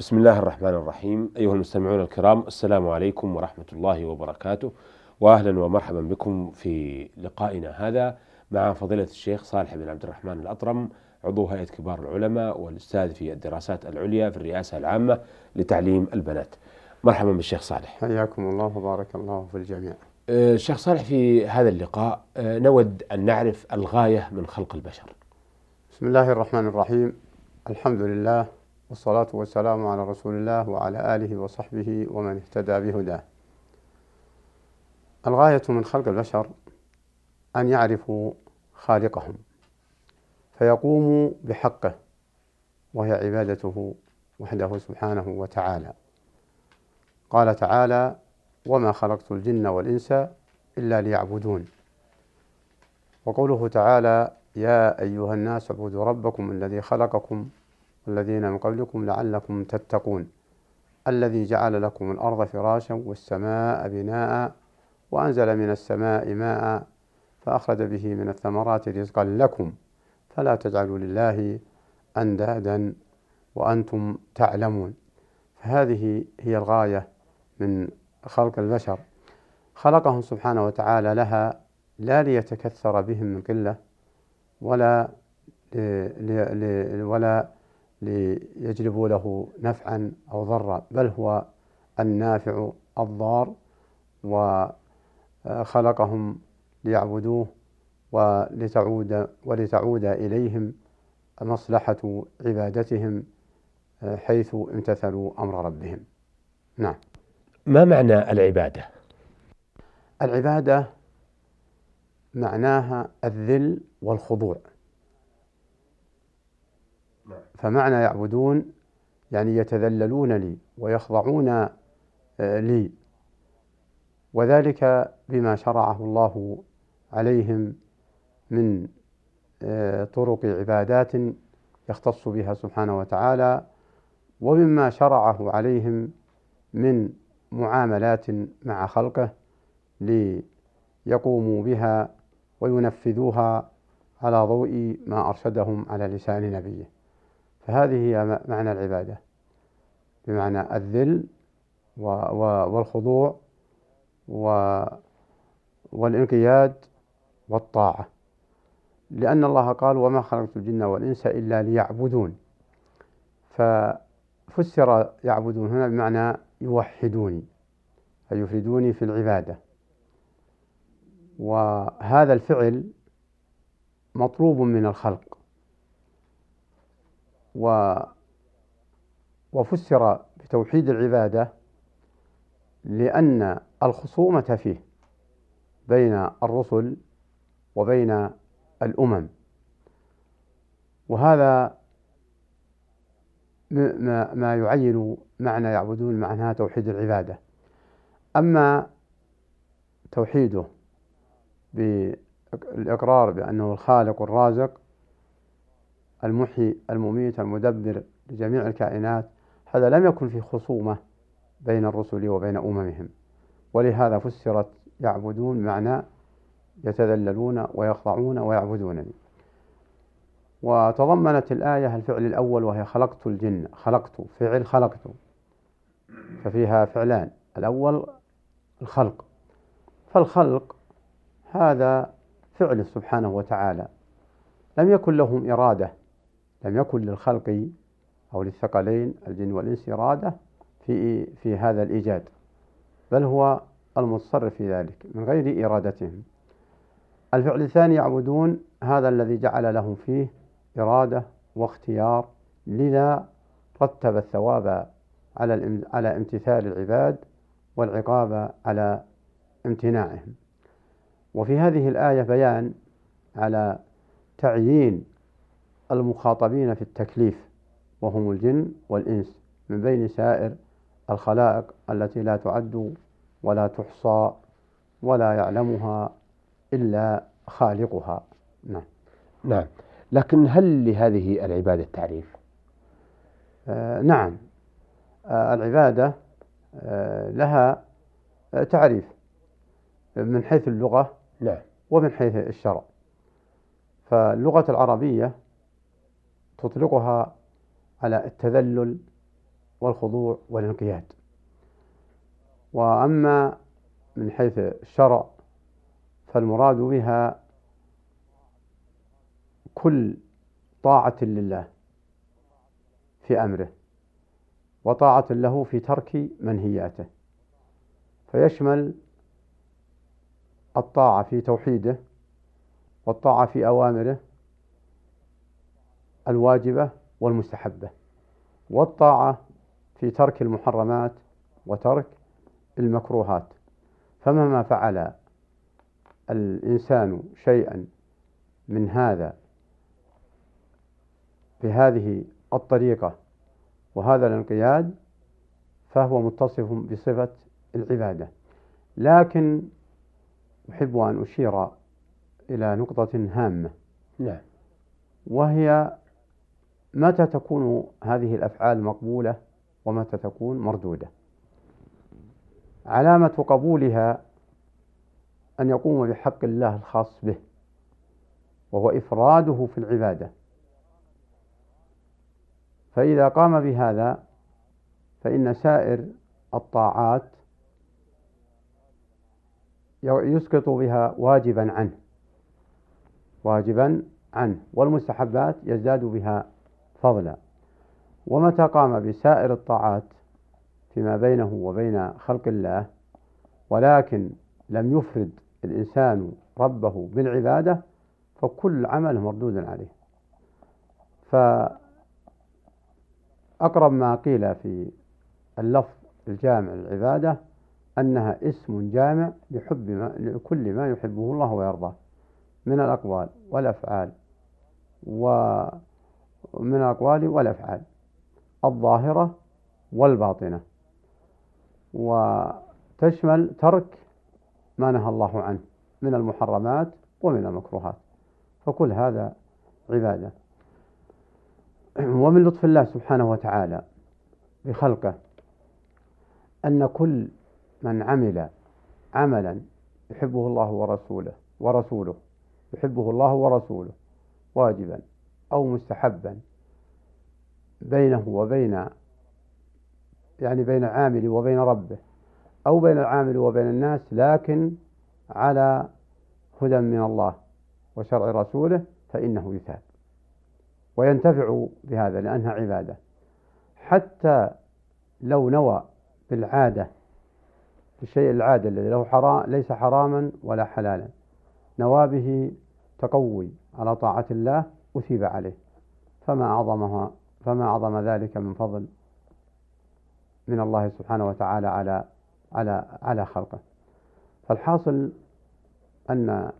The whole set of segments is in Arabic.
بسم الله الرحمن الرحيم أيها المستمعون الكرام السلام عليكم ورحمة الله وبركاته وأهلا ومرحبا بكم في لقائنا هذا مع فضيلة الشيخ صالح بن عبد الرحمن الأطرم عضو هيئة كبار العلماء والأستاذ في الدراسات العليا في الرئاسة العامة لتعليم البنات مرحبا بالشيخ صالح حياكم الله وبارك الله في الجميع الشيخ صالح في هذا اللقاء نود أن نعرف الغاية من خلق البشر بسم الله الرحمن الرحيم الحمد لله والصلاة والسلام على رسول الله وعلى آله وصحبه ومن اهتدى بهداه. الغاية من خلق البشر أن يعرفوا خالقهم فيقوموا بحقه وهي عبادته وحده سبحانه وتعالى. قال تعالى وما خلقت الجن والإنس إلا ليعبدون وقوله تعالى يا أيها الناس اعبدوا ربكم الذي خلقكم والذين من قبلكم لعلكم تتقون. الذي جعل لكم الأرض فراشا والسماء بناء وأنزل من السماء ماء فأخرج به من الثمرات رزقا لكم. فلا تجعلوا لله أندادا وأنتم تعلمون. فهذه هي الغاية من خلق البشر. خلقهم سبحانه وتعالى لها لا ليتكثر بهم من قلة ولا ولا ليجلبوا له نفعا أو ضرا بل هو النافع الضار وخلقهم ليعبدوه ولتعود ولتعود إليهم مصلحة عبادتهم حيث امتثلوا أمر ربهم. نعم. ما معنى العبادة؟ العبادة معناها الذل والخضوع. فمعنى يعبدون يعني يتذللون لي ويخضعون آه، لي. وذلك بما شرعه الله عليهم من آه، طرق عبادات يختص بها سبحانه وتعالى ومما شرعه عليهم من معاملات مع خلقه ليقوموا بها وينفذوها على ضوء ما أرشدهم على لسان نبيه. فهذه هي معنى العبادة بمعنى الذل والخضوع والانقياد والطاعة. لأن الله قال وما خلقت الجن والإنس إلا ليعبدون ففسر يعبدون هنا بمعنى يوحدوني أي يفردوني في العبادة. وهذا الفعل مطلوب من الخلق و وفسر بتوحيد العبادة لأن الخصومة فيه بين الرسل وبين الأمم. وهذا ما يعين معنى يعبدون معناها توحيد العبادة. أما توحيده بالإقرار بأنه الخالق الرازق المحيي المميت المدبر لجميع الكائنات هذا لم يكن في خصومة بين الرسل وبين أممهم. ولهذا فسرت يعبدون معنى يتذللون ويخضعون ويعبدونني. وتضمنت الآية الفعل الأول وهي خلقت الجن خلقت فعل خلقت. ففيها فعلان الأول الخلق. فالخلق هذا فعل سبحانه وتعالى. لم يكن لهم إرادة لم يكن للخلق أو للثقلين الجن والإنس إرادة في في هذا الإيجاد بل هو المتصرف في ذلك من غير إرادتهم. الفعل الثاني يعبدون هذا الذي جعل لهم فيه إرادة واختيار لذا رتب الثواب على على امتثال العباد والعقاب على امتناعهم. وفي هذه الآية بيان على تعيين المخاطبين في التكليف وهم الجن والإنس من بين سائر الخلائق التي لا تعد ولا تحصى ولا يعلمها إلا خالقها. نعم. نعم. لكن هل لهذه العبادة تعريف؟ آه نعم. آه العبادة آه لها آه تعريف من حيث اللغة نعم. ومن حيث الشرع. فاللغة العربية تطلقها على التذلل والخضوع والانقياد. وأما من حيث الشرع فالمراد بها كل طاعة لله في أمره وطاعة له في ترك منهياته. فيشمل الطاعة في توحيده والطاعة في أوامره الواجبة والمستحبة والطاعة في ترك المحرمات وترك المكروهات. فمهما فعل الإنسان شيئا من هذا بهذه الطريقة وهذا الانقياد فهو متصف بصفة العبادة. لكن أحب أن أشير إلى نقطة هامة. نعم. وهي متى تكون هذه الأفعال مقبولة ومتى تكون مردودة؟ علامة قبولها أن يقوم بحق الله الخاص به وهو إفراده في العبادة. فإذا قام بهذا فإن سائر الطاعات يسقط بها واجبا عنه واجبا عنه والمستحبات يزداد بها فضلا. ومتى قام بسائر الطاعات فيما بينه وبين خلق الله ولكن لم يفرد الإنسان ربه بالعبادة فكل عمل مردود عليه. فأقرب ما قيل في اللفظ الجامع للعبادة أنها اسم جامع لحب ما لكل ما يحبه الله ويرضاه من الأقوال والأفعال ومن الأقوال والأفعال الظاهرة والباطنة. وتشمل ترك ما نهى الله عنه من المحرمات ومن المكروهات. فكل هذا عبادة. ومن لطف الله سبحانه وتعالى بخلقه أن كل من عمل عملا يحبه الله ورسوله ورسوله يحبه الله ورسوله واجبا. أو مستحبا بينه وبين يعني بين العامل وبين ربه أو بين العامل وبين الناس لكن على هدى من الله وشرع رسوله فإنه يثاب. وينتفع بهذا لأنها عبادة. حتى لو نوى بالعادة الشيء العادة الذي له حرام ليس حراما ولا حلالا نوى به تقوي على طاعة الله أثيب عليه. فما أعظمها فما أعظم ذلك من فضل من الله سبحانه وتعالى على على على خلقه. فالحاصل أن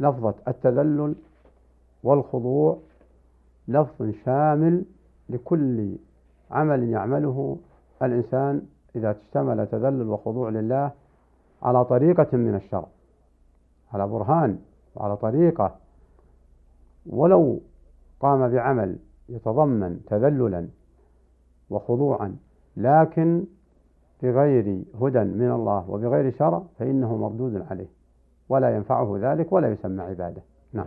لفظة التذلل والخضوع لفظ شامل لكل عمل يعمله الإنسان إذا اشتمل تذلل وخضوع لله على طريقة من الشرع على برهان وعلى طريقة ولو قام بعمل يتضمن تذللا وخضوعا لكن بغير هدى من الله وبغير شرع فإنه مردود عليه ولا ينفعه ذلك ولا يسمى عبادة. نعم.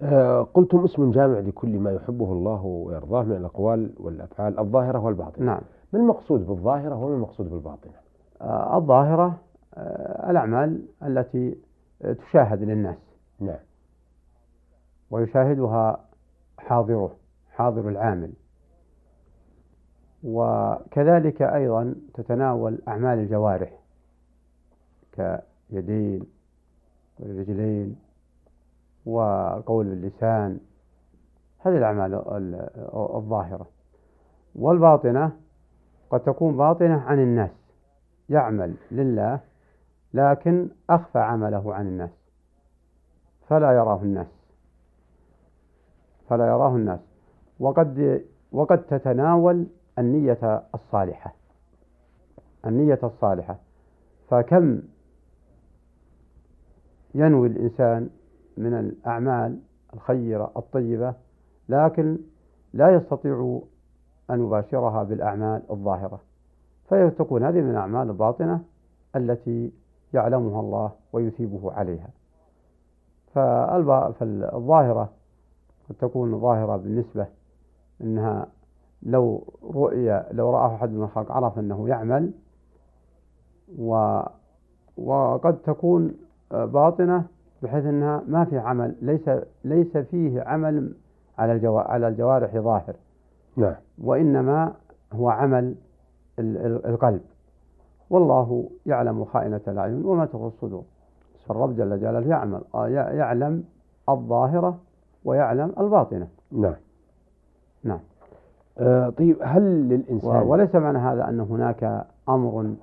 آه قلتم اسم جامع لكل ما يحبه الله ويرضاه من الأقوال والأفعال الظاهرة والباطنة. نعم. ما المقصود بالظاهرة وما المقصود بالباطنة؟ آه الظاهرة آه الأعمال التي تشاهد للناس. نعم. ويشاهدها حاضره حاضر العامل. وكذلك أيضا تتناول أعمال الجوارح كيدين والرجلين والقول باللسان. هذه الأعمال الظاهرة. والباطنة قد تكون باطنة عن الناس. يعمل لله لكن أخفى عمله عن الناس. فلا يراه الناس. فلا يراه الناس. وقد وقد تتناول النية الصالحة. النية الصالحة. فكم ينوي الإنسان من الأعمال الخيرة الطيبة لكن لا يستطيع أن يباشرها بالأعمال الظاهرة. فتكون هذه من الأعمال الباطنة التي يعلمها الله ويثيبه عليها. فالظاهرة قد تكون ظاهرة بالنسبة أنها لو رؤي لو رآه أحد من الخلق عرف أنه يعمل و وقد تكون باطنة بحيث أنها ما في عمل ليس ليس فيه عمل على الجوا على الجوارح ظاهر. نعم. وإنما هو عمل القلب. والله يعلم خائنة الأعين وما تخفي الصدور فالرب جل جلاله يعمل آه، يعلم الظاهرة ويعلم الباطنة نعم. نعم. آه طيب هل للإنسان وليس معنى هذا أن هناك أمر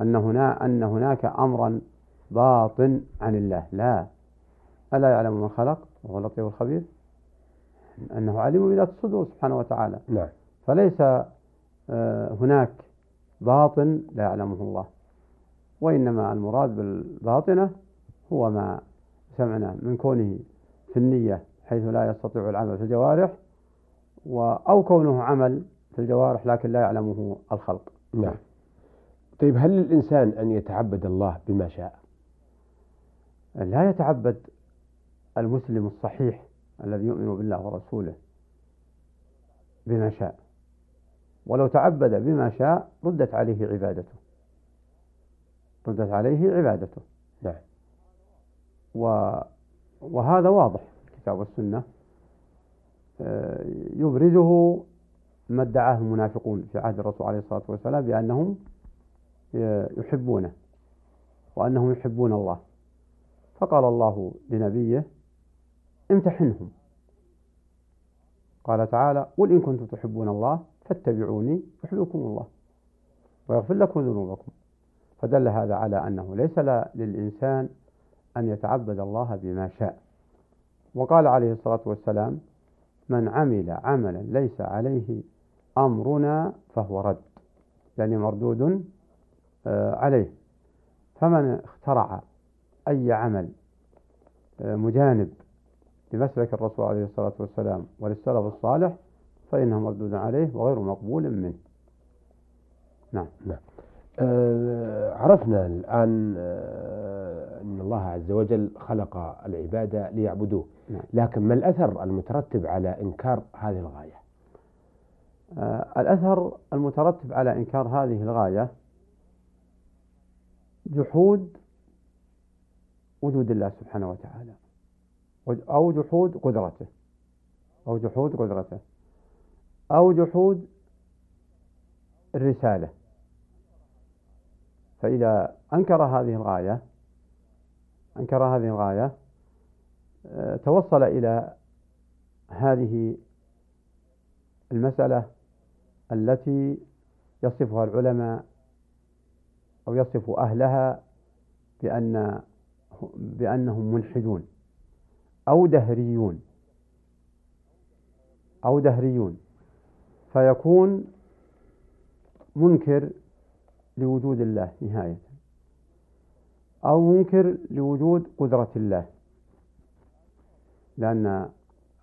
أن هنا أن هناك أمرا باطن عن الله. لا. ألا يعلم من خلق؟ وهو اللطيف الخبير. أنه عليم بذات الصدور سبحانه وتعالى. نعم. فليس آه، هناك باطن لا يعلمه الله. وإنما المراد بالباطنة هو ما سمعنا من كونه في النية. حيث لا يستطيع العمل في الجوارح أو كونه عمل في الجوارح لكن لا يعلمه الخلق. نعم. طيب هل للإنسان أن يتعبد الله بما شاء؟ لا يتعبد المسلم الصحيح الذي يؤمن بالله ورسوله بما شاء. ولو تعبد بما شاء ردت عليه عبادته. ردت عليه عبادته. نعم. و وهذا واضح. الكتاب والسنة آه، يبرزه ما ادعاه المنافقون في عهد الرسول عليه الصلاة والسلام بأنهم يحبونه وأنهم يحبون الله. فقال الله لنبيه امتحنهم. قال تعالى قل إن كنتم تحبون الله فاتبعوني يحببكم الله ويغفر لكم ذنوبكم. فدل هذا على أنه ليس للإنسان أن يتعبد الله بما شاء. وقال عليه الصلاة والسلام من عمل عملا ليس عليه أمرنا فهو رد. يعني مردود آه، عليه. فمن اخترع أي عمل آه، مجانب لمسلك الرسول عليه الصلاة والسلام وللسلف الصالح فإنه مردود عليه وغير مقبول منه. نعم. نعم. آه عرفنا الآن أن الله عز وجل خلق العبادة ليعبدوه. نعم. لكن ما الأثر المترتب على إنكار هذه الغاية؟ آه الأثر المترتب على إنكار هذه الغاية جحود وجود الله سبحانه وتعالى أو جحود قدرته أو جحود قدرته أو جحود الرسالة. فإذا أنكر هذه الغاية أنكر هذه الغاية. آه، توصل إلى هذه المسألة التي يصفها العلماء أو يصف أهلها بأن بأنهم ملحدون أو دهريون أو دهريون فيكون منكر لوجود الله نهاية. أو منكر لوجود قدرة الله. لأن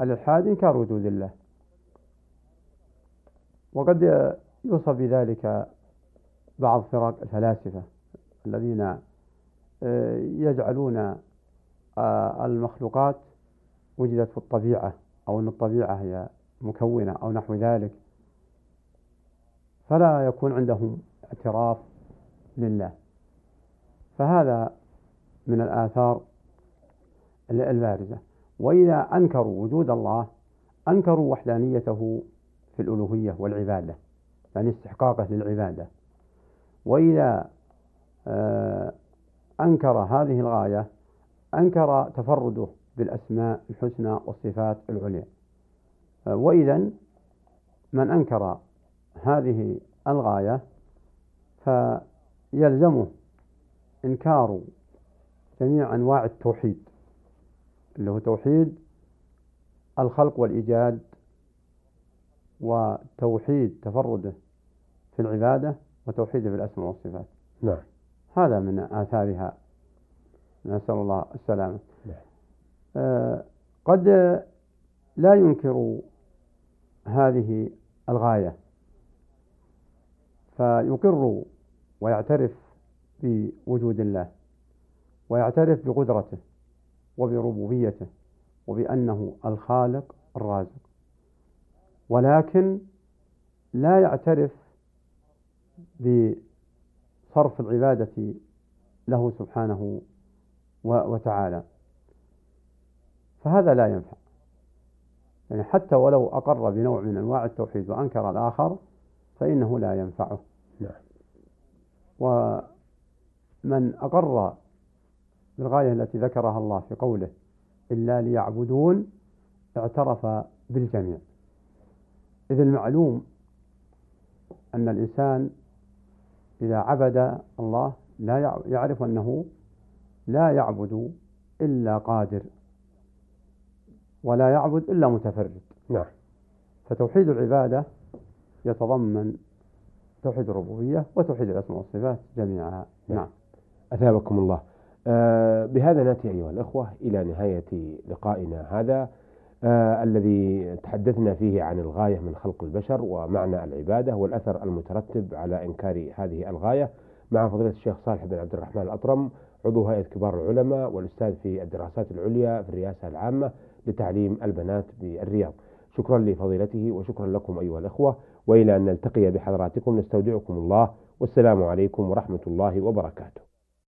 الإلحاد إنكار وجود الله. وقد يوصف بذلك بعض فرق الفلاسفة الذين آه، يجعلون آه، المخلوقات وجدت في الطبيعة أو أن الطبيعة هي مكونة أو نحو ذلك. فلا يكون عندهم اعتراف لله. فهذا من الآثار البارزة. وإذا أنكروا وجود الله أنكروا وحدانيته في الألوهية والعبادة يعني استحقاقه للعبادة. وإذا آه، أنكر هذه الغاية أنكر تفرده بالأسماء الحسنى والصفات العليا. آه، وإذا من أنكر هذه الغاية فيلزمه إنكار جميع أنواع التوحيد اللي هو توحيد الخلق والإيجاد وتوحيد تفرده في العبادة وتوحيده في الأسماء والصفات. نعم. هذا من آثارها. نسأل الله السلامة. نعم. آه قد لا ينكر هذه الغاية فيقر ويعترف بوجود الله ويعترف بقدرته وبربوبيته وبأنه الخالق الرازق. ولكن لا يعترف بصرف العبادة له سبحانه وتعالى. فهذا لا ينفع. يعني حتى ولو أقر بنوع من أنواع التوحيد وأنكر الآخر فإنه لا ينفعه. نعم. ومن أقر بالغاية التي ذكرها الله في قوله إلا ليعبدون اعترف بالجميع. إذ المعلوم أن الإنسان إذا عبد الله لا يعرف أنه لا يعبد إلا قادر ولا يعبد إلا متفرد. نعم. فتوحيد العبادة يتضمن توحيد الربوبية وتوحيد الأسماء والصفات جميعا. نعم, نعم. أثابكم الله. آه بهذا نأتي أيها الأخوة إلى نهاية لقائنا هذا آه الذي تحدثنا فيه عن الغاية من خلق البشر ومعنى العبادة والأثر المترتب على إنكار هذه الغاية. مع فضيلة الشيخ صالح بن عبد الرحمن الأطرم عضو هيئة كبار العلماء والأستاذ في الدراسات العليا في الرئاسة العامة لتعليم البنات بالرياض. شكرا لفضيلته وشكرا لكم أيها الأخوة. وإلى أن نلتقي بحضراتكم نستودعكم الله. والسلام عليكم ورحمة الله وبركاته.